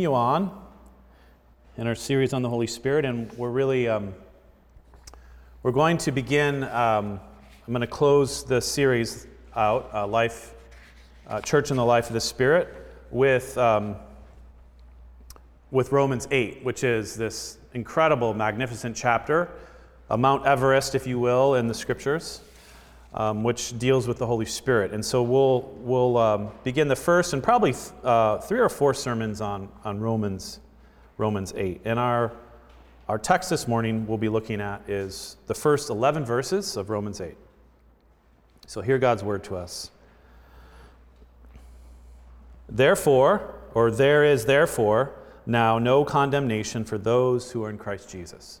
continue on in our series on the Holy Spirit, and we're really um, we're going to begin. Um, I'm going to close the series out, uh, life, uh, church in the life of the Spirit, with um, with Romans eight, which is this incredible, magnificent chapter, a Mount Everest, if you will, in the Scriptures um, which deals with the Holy Spirit. And so we'll, we'll um, begin the first and probably th- uh, three or four sermons on, on Romans, Romans 8. And our, our text this morning we'll be looking at is the first 11 verses of Romans 8. So hear God's word to us. Therefore, or there is therefore now no condemnation for those who are in Christ Jesus.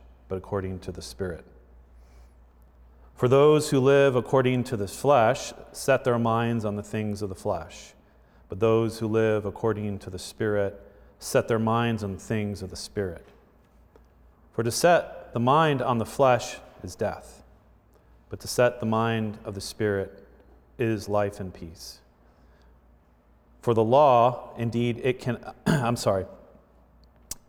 but according to the Spirit. For those who live according to the flesh set their minds on the things of the flesh, but those who live according to the Spirit set their minds on the things of the Spirit. For to set the mind on the flesh is death, but to set the mind of the Spirit is life and peace. For the law, indeed, it can, I'm sorry,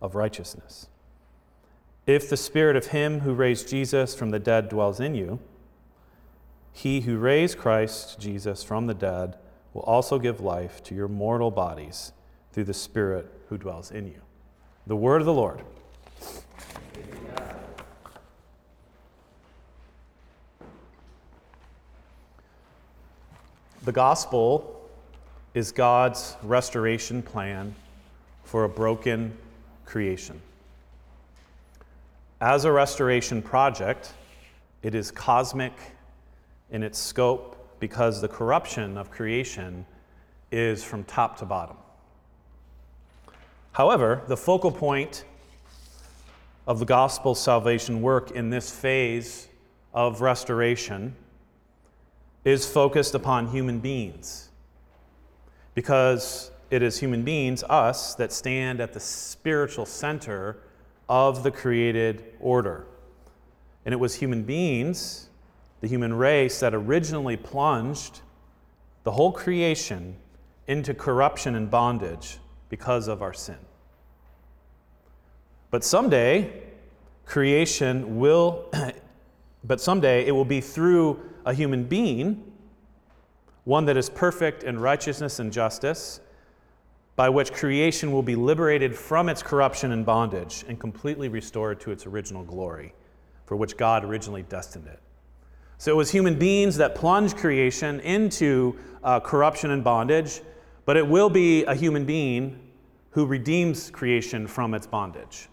of righteousness. If the spirit of him who raised Jesus from the dead dwells in you, he who raised Christ Jesus from the dead will also give life to your mortal bodies through the spirit who dwells in you. The word of the Lord. The gospel is God's restoration plan for a broken creation. As a restoration project, it is cosmic in its scope because the corruption of creation is from top to bottom. However, the focal point of the gospel salvation work in this phase of restoration is focused upon human beings because it is human beings, us, that stand at the spiritual center of the created order. And it was human beings, the human race, that originally plunged the whole creation into corruption and bondage because of our sin. But someday, creation will, but someday it will be through a human being, one that is perfect in righteousness and justice by which creation will be liberated from its corruption and bondage and completely restored to its original glory, for which God originally destined it. So it was human beings that plunged creation into uh, corruption and bondage, but it will be a human being who redeems creation from its bondage.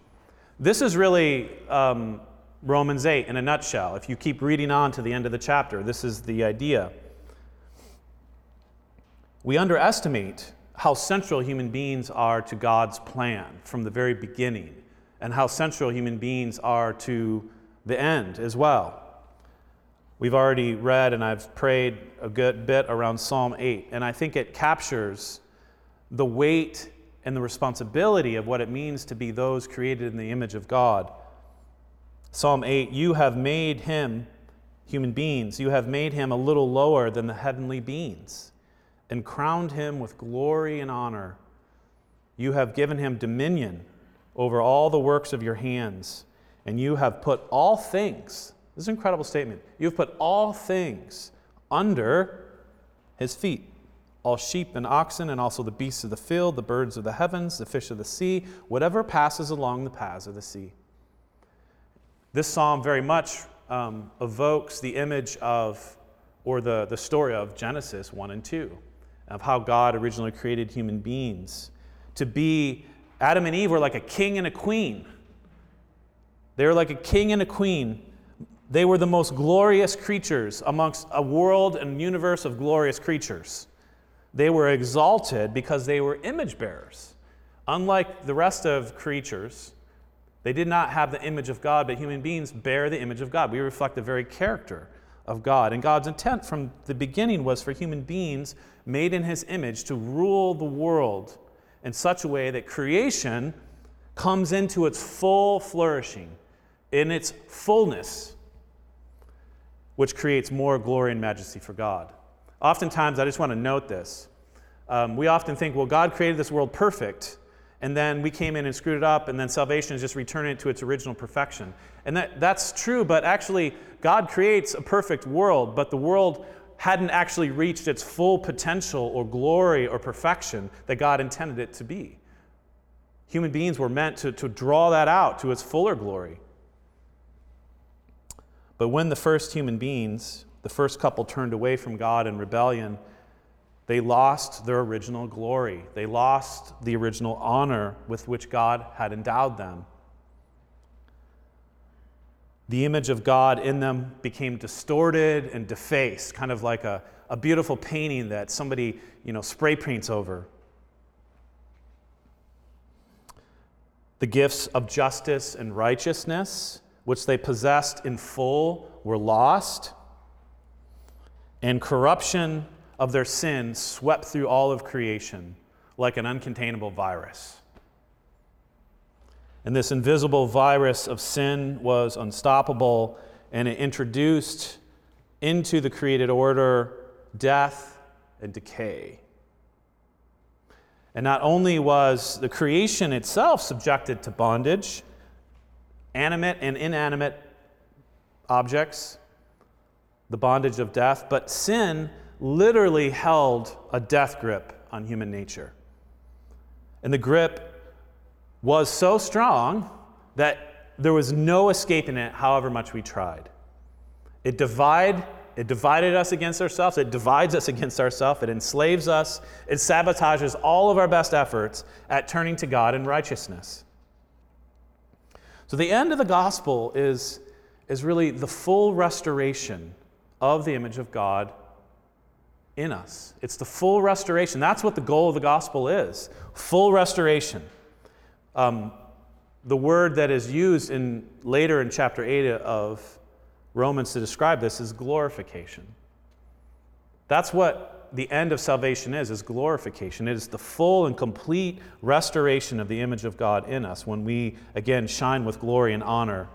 This is really um, Romans 8 in a nutshell. If you keep reading on to the end of the chapter, this is the idea. We underestimate how central human beings are to God's plan from the very beginning, and how central human beings are to the end as well. We've already read and I've prayed a good bit around Psalm 8, and I think it captures the weight and the responsibility of what it means to be those created in the image of God. Psalm 8 You have made him, human beings, you have made him a little lower than the heavenly beings and crowned him with glory and honor. You have given him dominion over all the works of your hands, and you have put all things, this is an incredible statement, you've put all things under his feet. all sheep and oxen, and also the beasts of the field, the birds of the heavens, the fish of the sea, whatever passes along the paths of the sea. This psalm very much um, evokes the image of, or the, the story of Genesis 1 and 2, of how God originally created human beings. To be, Adam and Eve were like a king and a queen. They were like a king and a queen. They were the most glorious creatures amongst a world and universe of glorious creatures. They were exalted because they were image bearers. Unlike the rest of creatures, they did not have the image of God, but human beings bear the image of God. We reflect the very character of God. And God's intent from the beginning was for human beings made in his image to rule the world in such a way that creation comes into its full flourishing, in its fullness, which creates more glory and majesty for God. Oftentimes, I just want to note this. Um, we often think, well, God created this world perfect, and then we came in and screwed it up, and then salvation is just returning it to its original perfection. And that, that's true, but actually, God creates a perfect world, but the world hadn't actually reached its full potential or glory or perfection that God intended it to be. Human beings were meant to, to draw that out to its fuller glory. But when the first human beings the first couple turned away from God in rebellion, they lost their original glory. They lost the original honor with which God had endowed them. The image of God in them became distorted and defaced, kind of like a, a beautiful painting that somebody you know, spray paints over. The gifts of justice and righteousness, which they possessed in full, were lost and corruption of their sin swept through all of creation like an uncontainable virus. And this invisible virus of sin was unstoppable, and it introduced into the created order death and decay. And not only was the creation itself subjected to bondage, animate and inanimate objects, the bondage of death, but sin literally held a death grip on human nature. And the grip was so strong that there was no escaping it, however much we tried. It, divide, it divided us against ourselves, it divides us against ourselves, it enslaves us, it sabotages all of our best efforts at turning to God in righteousness. So the end of the gospel is, is really the full restoration of the image of God in us. It's the full restoration. That's what the goal of the gospel is full restoration. Um, the word that is used in later in chapter 8 of Romans to describe this is glorification. That's what the end of salvation is, is glorification. It is the full and complete restoration of the image of God in us when we again shine with glory and honor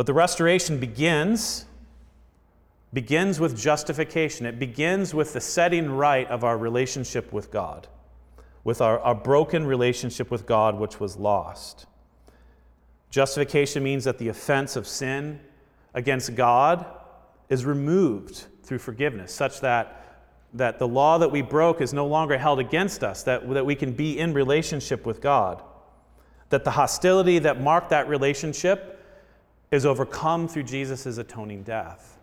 But the restoration begins begins with justification. It begins with the setting right of our relationship with God, with our, our broken relationship with God, which was lost. Justification means that the offense of sin against God is removed through forgiveness, such that, that the law that we broke is no longer held against us, that, that we can be in relationship with God. That the hostility that marked that relationship is overcome through Jesus' atoning death.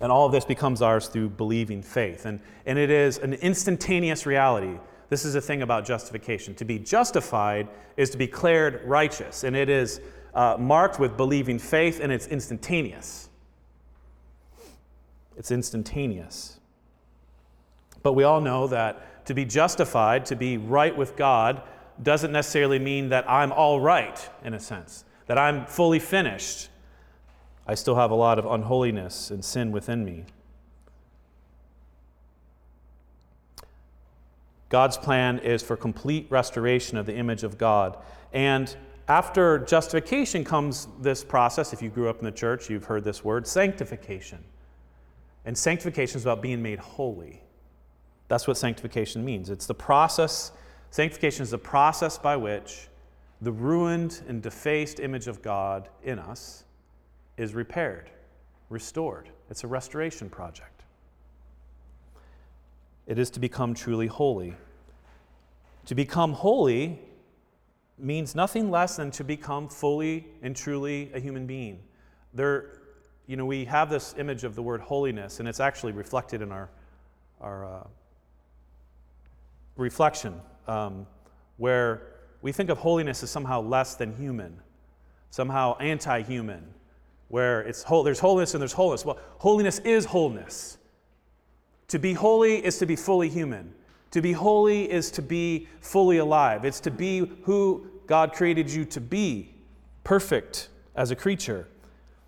And all of this becomes ours through believing faith. And, and it is an instantaneous reality. This is the thing about justification. To be justified is to be declared righteous, and it is uh, marked with believing faith, and it's instantaneous. It's instantaneous. But we all know that to be justified, to be right with God, doesn't necessarily mean that I'm all right, in a sense, that I'm fully finished. I still have a lot of unholiness and sin within me. God's plan is for complete restoration of the image of God. And after justification comes this process. If you grew up in the church, you've heard this word sanctification. And sanctification is about being made holy. That's what sanctification means. It's the process Sanctification is the process by which the ruined and defaced image of God in us is repaired. restored. It's a restoration project. It is to become truly holy. To become holy means nothing less than to become fully and truly a human being. There, you know, we have this image of the word holiness, and it's actually reflected in our, our uh, reflection, um, where we think of holiness as somehow less than human, somehow anti human, where it's whole, there's holiness and there's wholeness. Well, holiness is wholeness. To be holy is to be fully human. To be holy is to be fully alive. It's to be who God created you to be, perfect as a creature.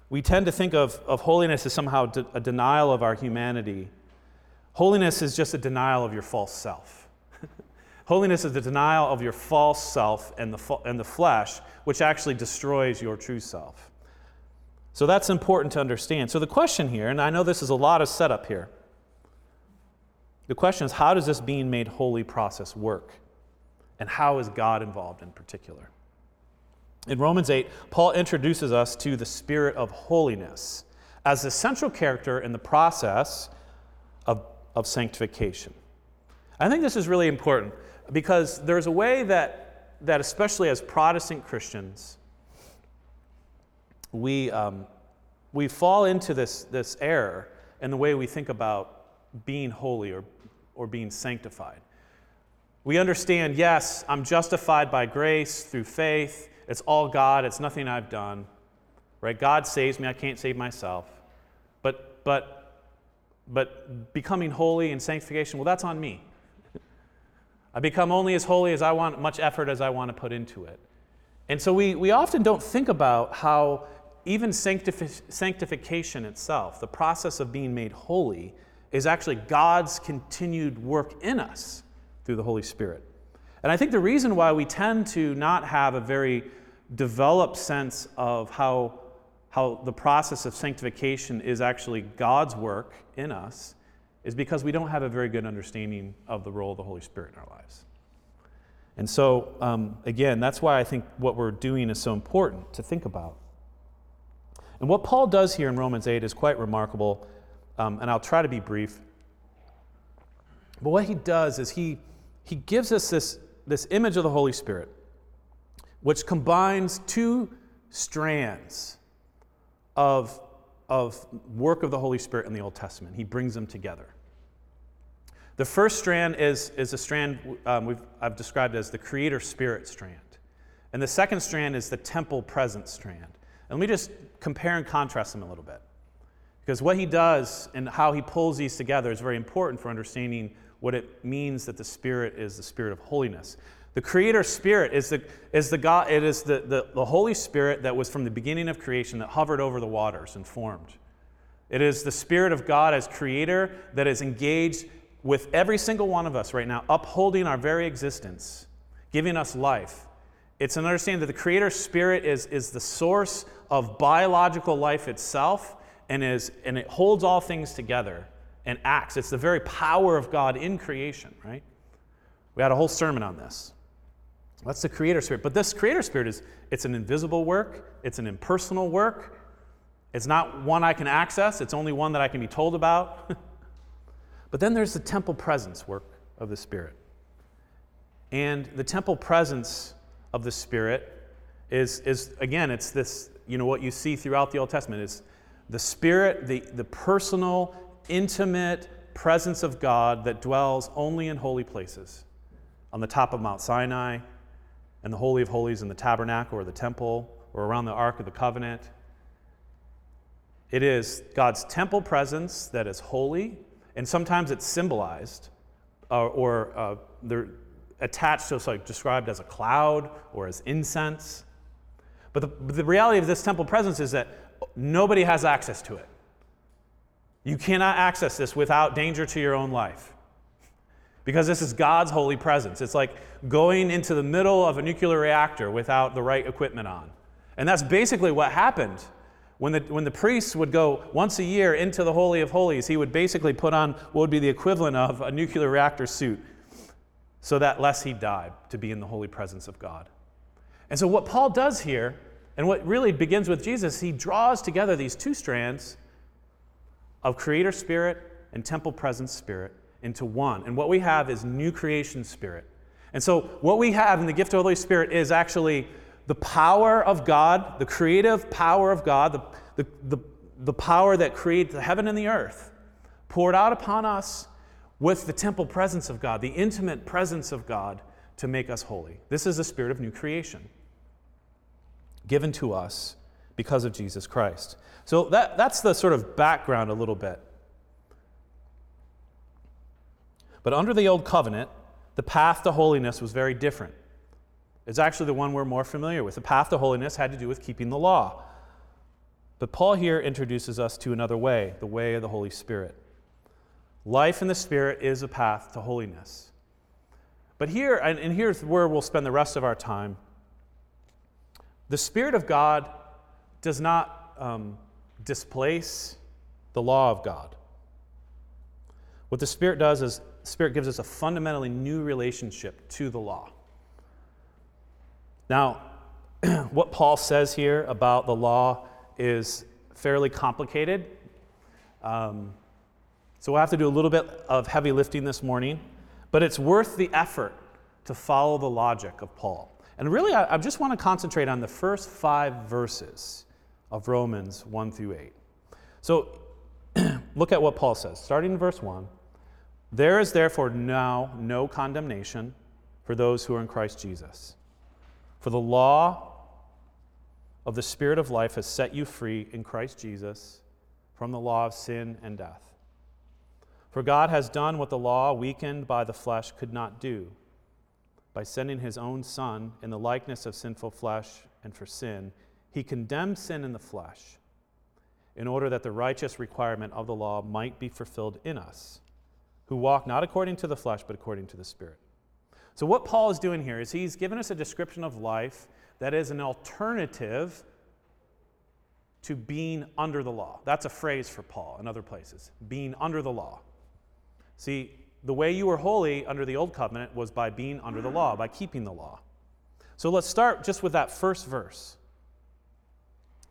We tend to think of, of holiness as somehow de- a denial of our humanity. Holiness is just a denial of your false self. holiness is the denial of your false self and the, and the flesh, which actually destroys your true self. So that's important to understand. So the question here, and I know this is a lot of setup here, the question is how does this being made holy process work? And how is God involved in particular? In Romans 8, Paul introduces us to the spirit of holiness as the central character in the process of, of sanctification. I think this is really important because there's a way that, that especially as Protestant Christians, we, um, we fall into this, this error in the way we think about being holy or, or being sanctified. We understand, yes, I'm justified by grace through faith. It's all God, it's nothing I've done. Right? God saves me, I can't save myself. But but but becoming holy and sanctification, well, that's on me. I become only as holy as I want, much effort as I want to put into it. And so we, we often don't think about how even sanctifi- sanctification itself, the process of being made holy, is actually God's continued work in us through the Holy Spirit. And I think the reason why we tend to not have a very developed sense of how, how the process of sanctification is actually God's work in us is because we don't have a very good understanding of the role of the Holy Spirit in our lives. And so, um, again, that's why I think what we're doing is so important to think about. And what Paul does here in Romans 8 is quite remarkable, um, and I'll try to be brief. But what he does is he he gives us this, this image of the Holy Spirit, which combines two strands of, of work of the Holy Spirit in the Old Testament. He brings them together. The first strand is, is a strand um, I've described as the Creator Spirit strand. And the second strand is the temple presence strand. And let me just compare and contrast them a little bit. Because what he does and how he pulls these together is very important for understanding what it means that the Spirit is the Spirit of holiness. The Creator Spirit is the, is the God, it is the, the, the Holy Spirit that was from the beginning of creation that hovered over the waters and formed. It is the Spirit of God as Creator that is engaged with every single one of us right now, upholding our very existence, giving us life. It's an understanding that the Creator Spirit is, is the source of biological life itself and, is, and it holds all things together and acts. It's the very power of God in creation, right? We had a whole sermon on this. That's the creator spirit. But this creator spirit is it's an invisible work, it's an impersonal work. It's not one I can access, it's only one that I can be told about. but then there's the temple presence work of the spirit. And the temple presence of the spirit is, is again, it's this, you know, what you see throughout the Old Testament is the spirit, the, the personal intimate presence of God that dwells only in holy places on the top of Mount Sinai, and the Holy of Holies in the tabernacle or the temple, or around the Ark of the Covenant. It is God's temple presence that is holy, and sometimes it's symbolized uh, or uh, they're attached to, like described as a cloud or as incense. But the, but the reality of this temple presence is that nobody has access to it. You cannot access this without danger to your own life. Because this is God's holy presence. It's like going into the middle of a nuclear reactor without the right equipment on. And that's basically what happened. When the, when the priests would go once a year into the Holy of Holies, he would basically put on what would be the equivalent of a nuclear reactor suit so that lest he died to be in the holy presence of God. And so, what Paul does here, and what really begins with Jesus, he draws together these two strands of Creator Spirit and Temple Presence Spirit into one. And what we have is new creation spirit. And so, what we have in the gift of the Holy Spirit is actually the power of God, the creative power of God, the, the, the, the power that creates the heaven and the earth, poured out upon us with the temple presence of God, the intimate presence of God to make us holy. This is the spirit of new creation given to us because of Jesus Christ. So that, that's the sort of background a little bit. But under the old covenant, the path to holiness was very different. It's actually the one we're more familiar with. The path to holiness had to do with keeping the law. But Paul here introduces us to another way, the way of the Holy Spirit. Life in the Spirit is a path to holiness. But here, and here's where we'll spend the rest of our time, the Spirit of God does not um, displace the law of God. What the Spirit does is Spirit gives us a fundamentally new relationship to the law. Now, what Paul says here about the law is fairly complicated. Um, so we'll have to do a little bit of heavy lifting this morning, but it's worth the effort to follow the logic of Paul. And really, I, I just want to concentrate on the first five verses of Romans 1 through 8. So look at what Paul says, starting in verse 1. There is therefore now no condemnation for those who are in Christ Jesus. For the law of the Spirit of life has set you free in Christ Jesus from the law of sin and death. For God has done what the law, weakened by the flesh, could not do by sending his own Son in the likeness of sinful flesh and for sin. He condemned sin in the flesh in order that the righteous requirement of the law might be fulfilled in us who walk not according to the flesh, but according to the Spirit. So, what Paul is doing here is he's given us a description of life that is an alternative to being under the law. That's a phrase for Paul in other places being under the law. See, the way you were holy under the old covenant was by being under the law, by keeping the law. So let's start just with that first verse.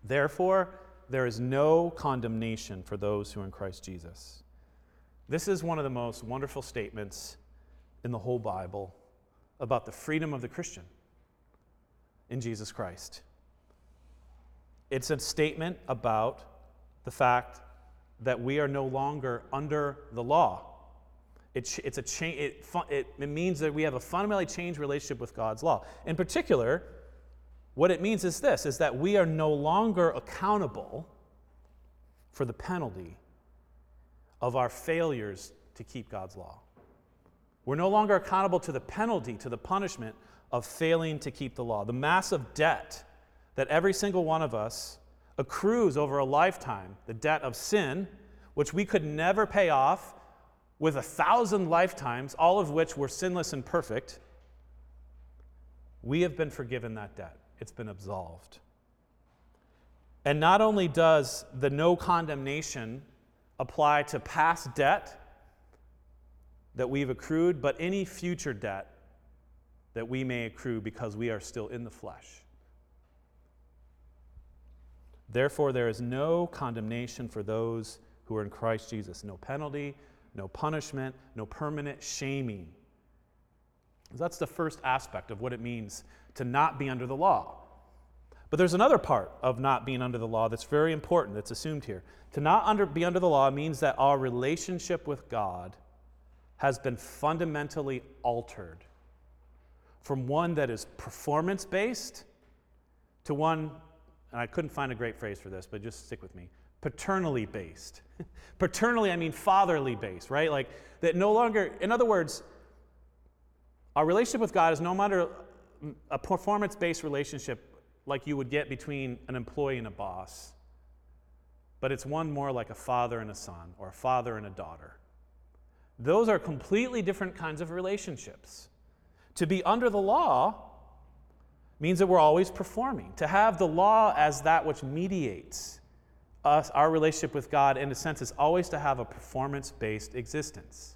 Therefore, there is no condemnation for those who are in Christ Jesus. This is one of the most wonderful statements in the whole Bible about the freedom of the Christian in Jesus Christ. It's a statement about the fact that we are no longer under the law. It, it's a cha- it, it, it means that we have a fundamentally changed relationship with God's law. In particular, what it means is this is that we are no longer accountable for the penalty of our failures to keep God's law. We're no longer accountable to the penalty, to the punishment of failing to keep the law. The massive debt that every single one of us accrues over a lifetime, the debt of sin, which we could never pay off with a thousand lifetimes, all of which were sinless and perfect, we have been forgiven that debt. It's been absolved. And not only does the no condemnation apply to past debt that we've accrued, but any future debt that we may accrue because we are still in the flesh. Therefore, there is no condemnation for those who are in Christ Jesus. No penalty, no punishment, no permanent shaming. That's the first aspect of what it means to not be under the law. But there's another part of not being under the law that's very important that's assumed here. To not under, be under the law means that our relationship with God has been fundamentally altered from one that is performance based to one, and I couldn't find a great phrase for this, but just stick with me paternally based. paternally, I mean fatherly based, right? Like that no longer, in other words, our relationship with God is no longer a performance based relationship like you would get between an employee and a boss, but it's one more like a father and a son or a father and a daughter. Those are completely different kinds of relationships. To be under the law means that we're always performing. To have the law as that which mediates us, our relationship with God, in a sense, is always to have a performance based existence.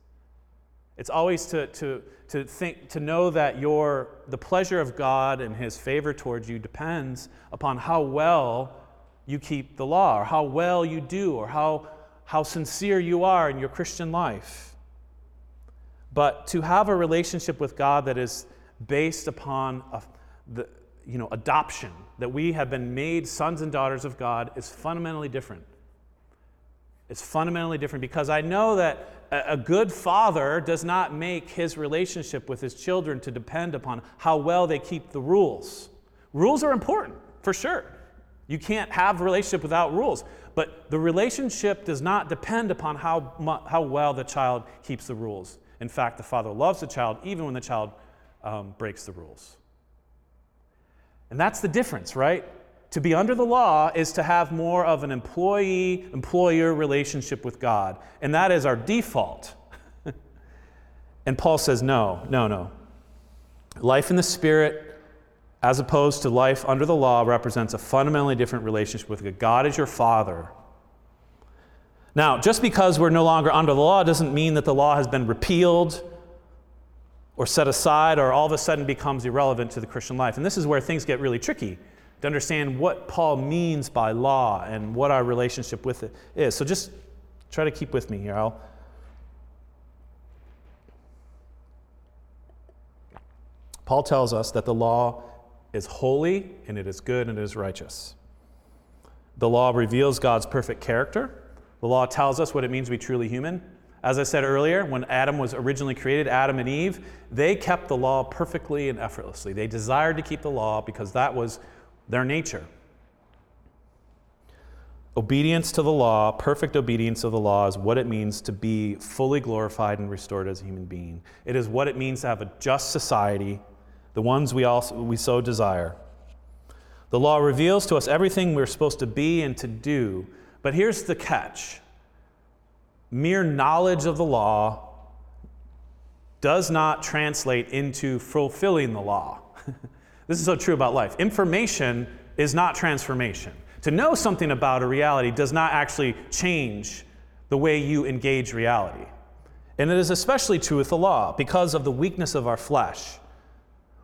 It's always to, to, to, think, to know that your, the pleasure of God and His favor towards you depends upon how well you keep the law, or how well you do, or how, how sincere you are in your Christian life. But to have a relationship with God that is based upon a, the, you know, adoption, that we have been made sons and daughters of God, is fundamentally different. It's fundamentally different because I know that a good father does not make his relationship with his children to depend upon how well they keep the rules. Rules are important, for sure. You can't have a relationship without rules. But the relationship does not depend upon how, how well the child keeps the rules. In fact, the father loves the child even when the child um, breaks the rules. And that's the difference, right? To be under the law is to have more of an employee employer relationship with God. And that is our default. and Paul says, no, no, no. Life in the Spirit, as opposed to life under the law, represents a fundamentally different relationship with God. God is your Father. Now, just because we're no longer under the law doesn't mean that the law has been repealed or set aside or all of a sudden becomes irrelevant to the Christian life. And this is where things get really tricky to understand what Paul means by law and what our relationship with it is. So just try to keep with me here. I'll, Paul tells us that the law is holy and it is good and it is righteous. The law reveals God's perfect character. The law tells us what it means to be truly human. As I said earlier, when Adam was originally created, Adam and Eve, they kept the law perfectly and effortlessly. They desired to keep the law because that was their nature. Obedience to the law, perfect obedience to the law, is what it means to be fully glorified and restored as a human being. It is what it means to have a just society, the ones we, also, we so desire. The law reveals to us everything we're supposed to be and to do, but here's the catch mere knowledge of the law does not translate into fulfilling the law. This is so true about life. Information is not transformation. To know something about a reality does not actually change the way you engage reality. And it is especially true with the law because of the weakness of our flesh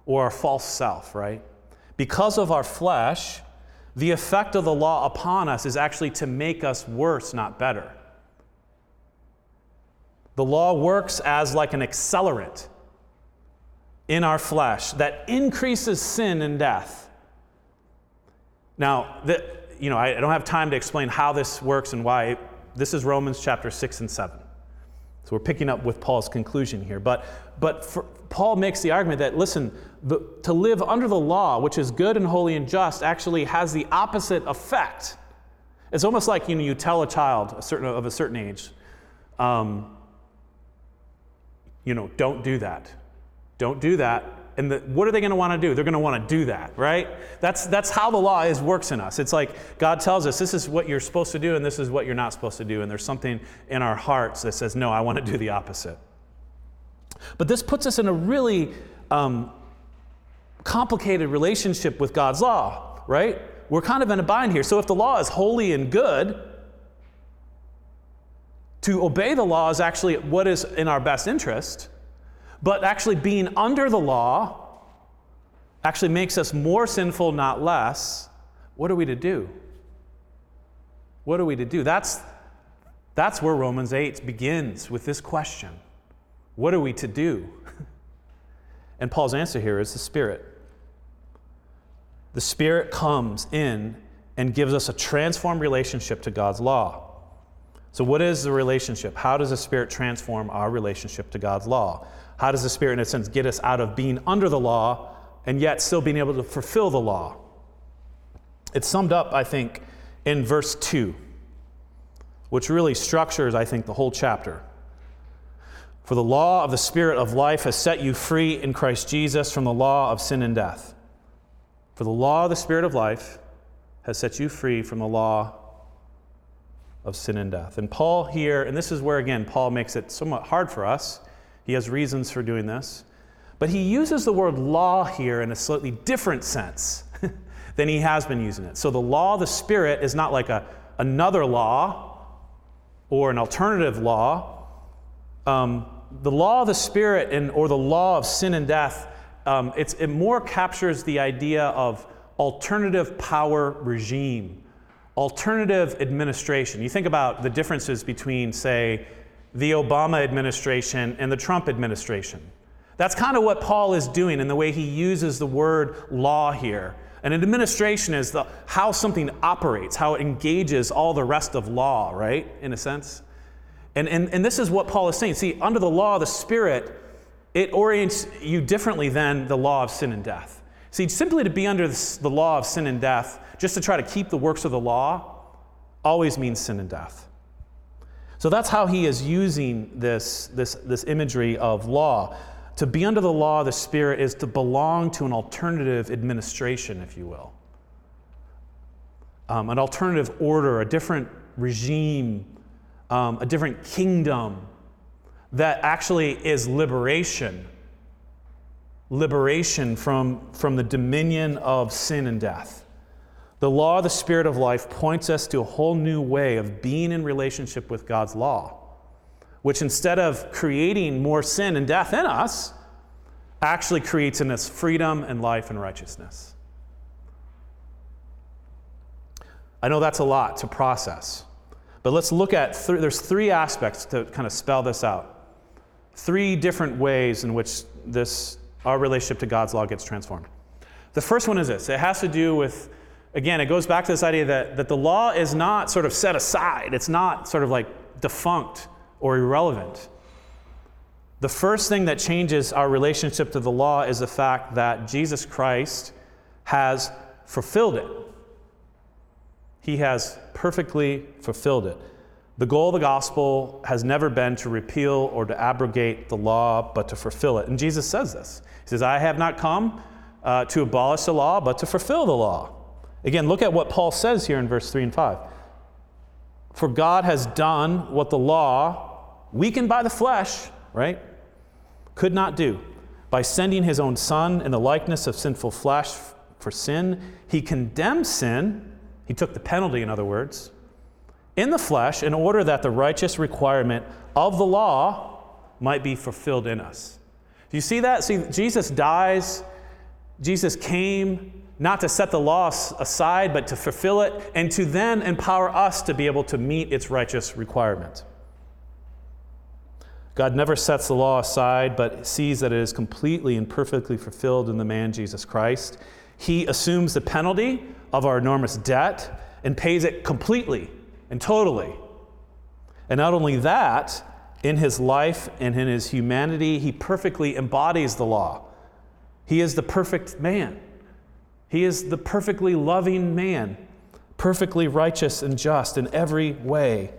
or our false self, right? Because of our flesh, the effect of the law upon us is actually to make us worse, not better. The law works as like an accelerant in our flesh that increases sin and death. Now, the, you know, I don't have time to explain how this works and why. This is Romans chapter 6 and 7. So we're picking up with Paul's conclusion here. But, but for, Paul makes the argument that, listen, the, to live under the law, which is good and holy and just, actually has the opposite effect. It's almost like you know, you tell a child a certain, of a certain age, um, you know, don't do that. Don't do that. And the, what are they going to want to do? They're going to want to do that, right? That's, that's how the law is works in us. It's like God tells us this is what you're supposed to do and this is what you're not supposed to do. And there's something in our hearts that says, no, I want to do the opposite. But this puts us in a really um, complicated relationship with God's law, right? We're kind of in a bind here. So if the law is holy and good, to obey the law is actually what is in our best interest. But actually, being under the law actually makes us more sinful, not less. What are we to do? What are we to do? That's, that's where Romans 8 begins with this question What are we to do? And Paul's answer here is the Spirit. The Spirit comes in and gives us a transformed relationship to God's law. So, what is the relationship? How does the Spirit transform our relationship to God's law? How does the Spirit, in a sense, get us out of being under the law and yet still being able to fulfill the law? It's summed up, I think, in verse 2, which really structures, I think, the whole chapter. For the law of the Spirit of life has set you free in Christ Jesus from the law of sin and death. For the law of the Spirit of life has set you free from the law of sin and death. And Paul here, and this is where, again, Paul makes it somewhat hard for us he has reasons for doing this. But he uses the word law here in a slightly different sense than he has been using it. So the law of the Spirit is not like a, another law or an alternative law. Um, the law of the Spirit and, or the law of sin and death, um, it more captures the idea of alternative power regime, alternative administration. You think about the differences between, say, the Obama administration and the Trump administration. That's kind of what Paul is doing in the way he uses the word law here. And an administration is the, how something operates, how it engages all the rest of law, right? In a sense. And, and, and this is what Paul is saying. See, under the law of the Spirit, it orients you differently than the law of sin and death. See, simply to be under the law of sin and death, just to try to keep the works of the law, always means sin and death. So that's how he is using this, this, this imagery of law. To be under the law of the Spirit is to belong to an alternative administration, if you will. Um, an alternative order, a different regime, um, a different kingdom that actually is liberation. Liberation from, from the dominion of sin and death. The law of the Spirit of life points us to a whole new way of being in relationship with God's law which instead of creating more sin and death in us, actually creates in us freedom and life and righteousness. I know that's a lot to process, but let's look at th- there's three aspects to kind of spell this out. Three different ways in which this our relationship to God's law gets transformed. The first one is this. It has to do with again, it goes back to this idea that, that the law is not sort of set aside. It's not sort of like defunct or irrelevant. The first thing that changes our relationship to the law is the fact that Jesus Christ has fulfilled it. He has perfectly fulfilled it. The goal of the gospel has never been to repeal or to abrogate the law, but to fulfill it. And Jesus says this He says, I have not come uh, to abolish the law, but to fulfill the law. Again, look at what Paul says here in verse 3 and 5. For God has done what the law, weakened by the flesh, right, could not do. By sending his own Son in the likeness of sinful flesh for sin, he condemned sin. He took the penalty, in other words, in the flesh in order that the righteous requirement of the law might be fulfilled in us. Do you see that? See, Jesus dies, Jesus came not to set the law aside, but to fulfill it, and to then empower us to be able to meet its righteous requirement. God never sets the law aside, but sees that it is completely and perfectly fulfilled in the man Jesus Christ. He assumes the penalty of our enormous debt and pays it completely and totally. And not only that, in his life and in his humanity, he perfectly embodies the law. He is the perfect man. He is the perfectly loving man, perfectly righteous and just in every way.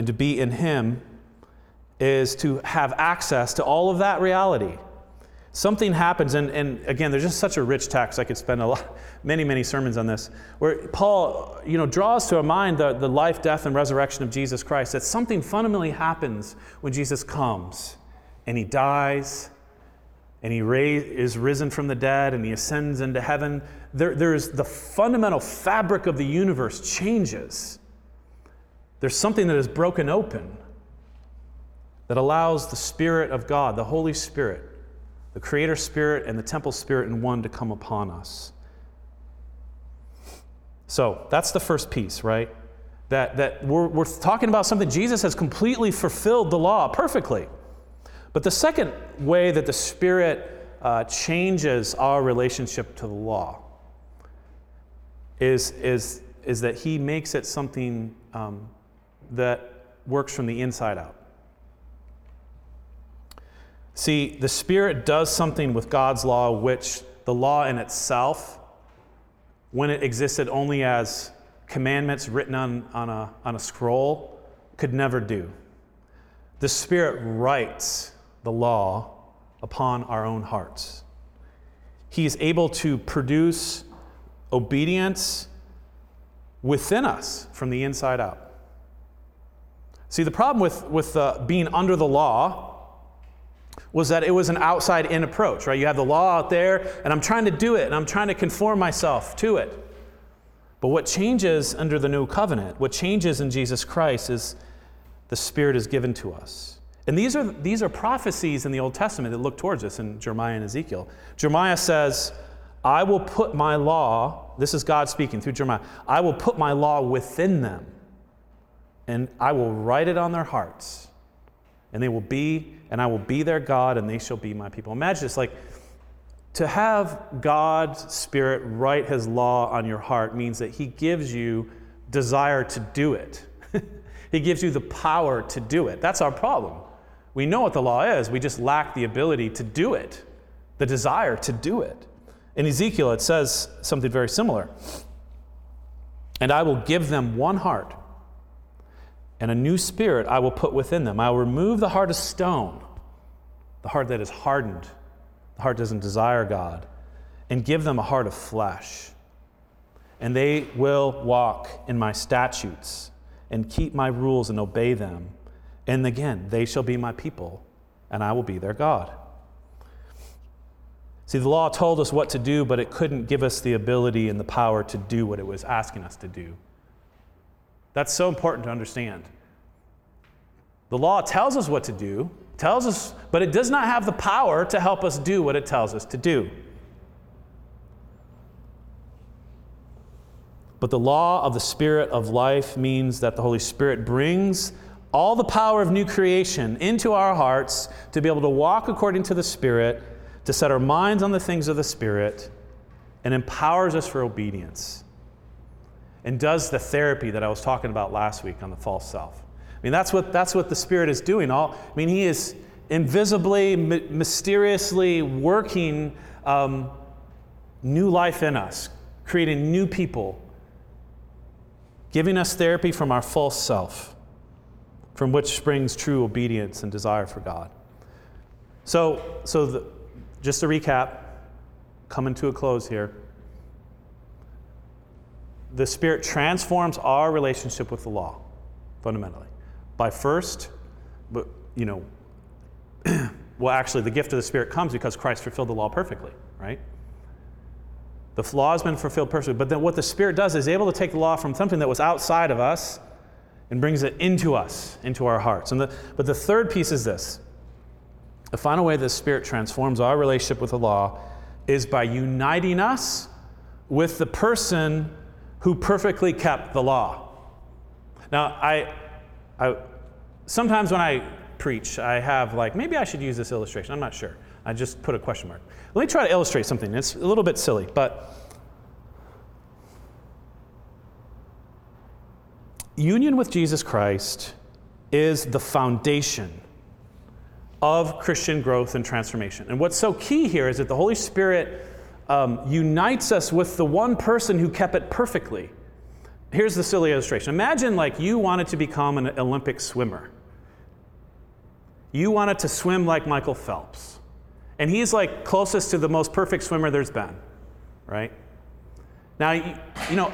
and to be in Him is to have access to all of that reality. Something happens, and, and again, there's just such a rich text. I could spend a lot, many, many sermons on this, where Paul, you know, draws to our mind the, the life, death, and resurrection of Jesus Christ. That something fundamentally happens when Jesus comes, and he dies, and he is risen from the dead, and he ascends into heaven. There, there's the fundamental fabric of the universe changes there's something that is broken open that allows the Spirit of God, the Holy Spirit, the Creator Spirit, and the Temple Spirit in one to come upon us. So that's the first piece, right? That, that we're, we're talking about something Jesus has completely fulfilled the law perfectly. But the second way that the Spirit uh, changes our relationship to the law is, is, is that He makes it something um, that works from the inside out. See, the Spirit does something with God's law which the law in itself, when it existed only as commandments written on, on, a, on a scroll, could never do. The Spirit writes the law upon our own hearts. He is able to produce obedience within us from the inside out. See, the problem with, with uh, being under the law was that it was an outside in approach, right? You have the law out there, and I'm trying to do it, and I'm trying to conform myself to it. But what changes under the new covenant, what changes in Jesus Christ, is the Spirit is given to us. And these are, these are prophecies in the Old Testament that look towards us in Jeremiah and Ezekiel. Jeremiah says, I will put my law this is God speaking through Jeremiah, I will put my law within them, and I will write it on their hearts. And they will be, and I will be their God, and they shall be my people. Imagine this like to have God's Spirit write his law on your heart means that he gives you desire to do it. he gives you the power to do it. That's our problem. We know what the law is, we just lack the ability to do it, the desire to do it. In Ezekiel, it says something very similar. And I will give them one heart, and a new spirit I will put within them. I will remove the heart of stone, the heart that is hardened, the heart doesn't desire God, and give them a heart of flesh. And they will walk in my statutes and keep my rules and obey them. And again, they shall be my people, and I will be their God. See, the law told us what to do, but it couldn't give us the ability and the power to do what it was asking us to do. That's so important to understand. The law tells us what to do, tells us, but it does not have the power to help us do what it tells us to do. But the law of the Spirit of life means that the Holy Spirit brings all the power of new creation into our hearts to be able to walk according to the Spirit, to set our minds on the things of the Spirit, and empowers us for obedience. And does the therapy that I was talking about last week on the false self. I mean, that's what, that's what the Spirit is doing. All, I mean, He is invisibly, my, mysteriously working um, new life in us, creating new people, giving us therapy from our false self from which springs true obedience and desire for God. So, so the, just to recap, coming to a close here. The Spirit transforms our relationship with the law, fundamentally, by first, but you know, well, actually, the gift of the Spirit comes because Christ fulfilled the law perfectly, right? The law has been fulfilled perfectly, but then what the Spirit does is able to take the law from something that was outside of us and brings it into us, into our hearts. And the, but the third piece is this the final way the Spirit transforms our relationship with the law is by uniting us with the person who perfectly kept the law. Now, I, I sometimes when I preach, I have like, maybe I should use this illustration. I'm not sure. I just put a question mark. Let me try to illustrate something. It's a little bit silly, but union with Jesus Christ is the foundation of Christian growth and transformation. And what's so key here is that the Holy Spirit um, unites us with the one person who kept it perfectly. Here's the silly illustration Imagine like you wanted to become an Olympic swimmer. You wanted to swim like Michael Phelps. And he's like closest to the most perfect swimmer there's been, right? Now, you, you know,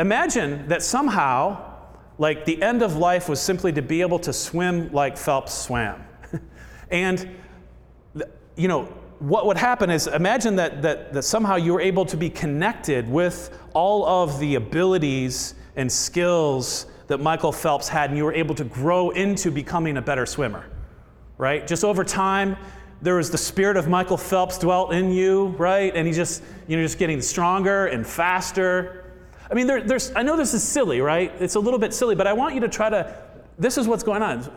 Imagine that somehow, like the end of life was simply to be able to swim like Phelps swam. and, you know, what would happen is imagine that, that, that somehow you were able to be connected with all of the abilities and skills that Michael Phelps had, and you were able to grow into becoming a better swimmer, right? Just over time, there was the spirit of Michael Phelps dwelt in you, right? And he just, you know, just getting stronger and faster. I mean, there, there's, I know this is silly, right? It's a little bit silly, but I want you to try to, this is what's going on.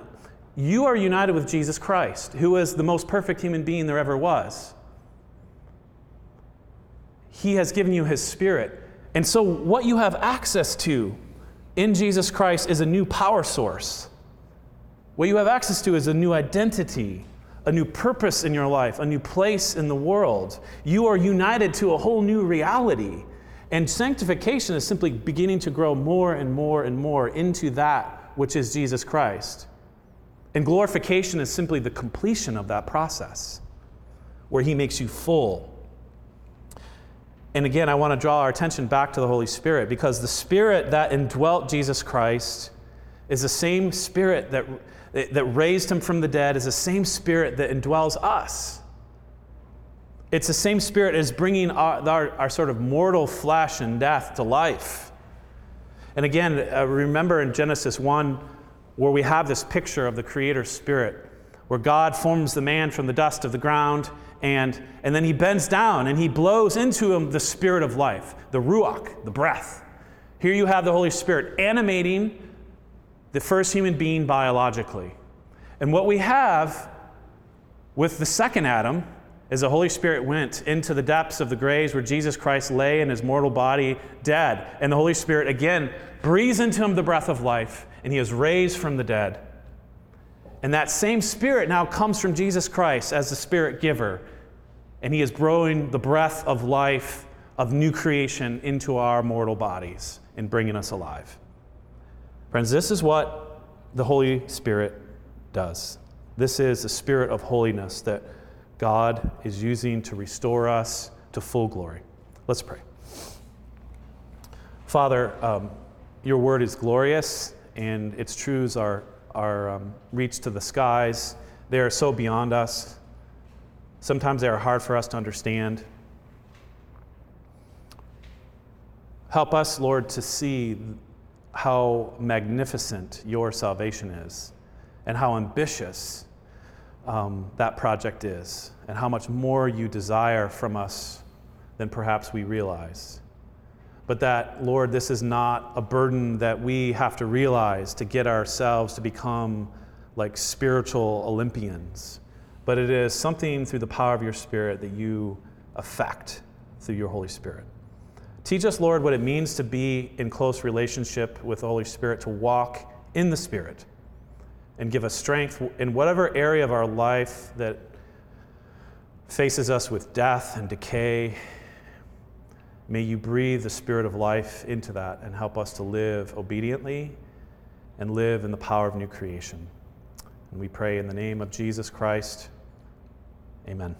You are united with Jesus Christ, who is the most perfect human being there ever was. He has given you his spirit. And so, what you have access to in Jesus Christ is a new power source. What you have access to is a new identity, a new purpose in your life, a new place in the world. You are united to a whole new reality. And sanctification is simply beginning to grow more and more and more into that which is Jesus Christ. And glorification is simply the completion of that process where He makes you full. And again, I want to draw our attention back to the Holy Spirit because the Spirit that indwelt Jesus Christ is the same Spirit that, that raised Him from the dead, is the same Spirit that indwells us. It's the same spirit as bringing our, our, our sort of mortal flesh and death to life. And again, uh, remember in Genesis 1, where we have this picture of the Creator Spirit, where God forms the man from the dust of the ground and, and then he bends down and he blows into him the spirit of life, the ruach, the breath. Here you have the Holy Spirit animating the first human being biologically. And what we have with the second Adam is the Holy Spirit went into the depths of the graves where Jesus Christ lay in his mortal body dead. And the Holy Spirit again breathes into him the breath of life, and he is raised from the dead. And that same Spirit now comes from Jesus Christ as the Spirit giver. And He is growing the breath of life, of new creation into our mortal bodies and bringing us alive. Friends, this is what the Holy Spirit does. This is the Spirit of holiness that God is using to restore us to full glory. Let's pray. Father, um, your word is glorious and its truths are are um, reached to the skies. They are so beyond us. Sometimes they are hard for us to understand. Help us, Lord, to see how magnificent your salvation is and how ambitious um, that project is and how much more you desire from us than perhaps we realize but that, Lord, this is not a burden that we have to realize to get ourselves to become like spiritual Olympians, but it is something through the power of your Spirit that you affect through your Holy Spirit. Teach us, Lord, what it means to be in close relationship with the Holy Spirit, to walk in the Spirit, and give us strength in whatever area of our life that faces us with death and decay May you breathe the spirit of life into that and help us to live obediently and live in the power of new creation. And we pray in the name of Jesus Christ. Amen.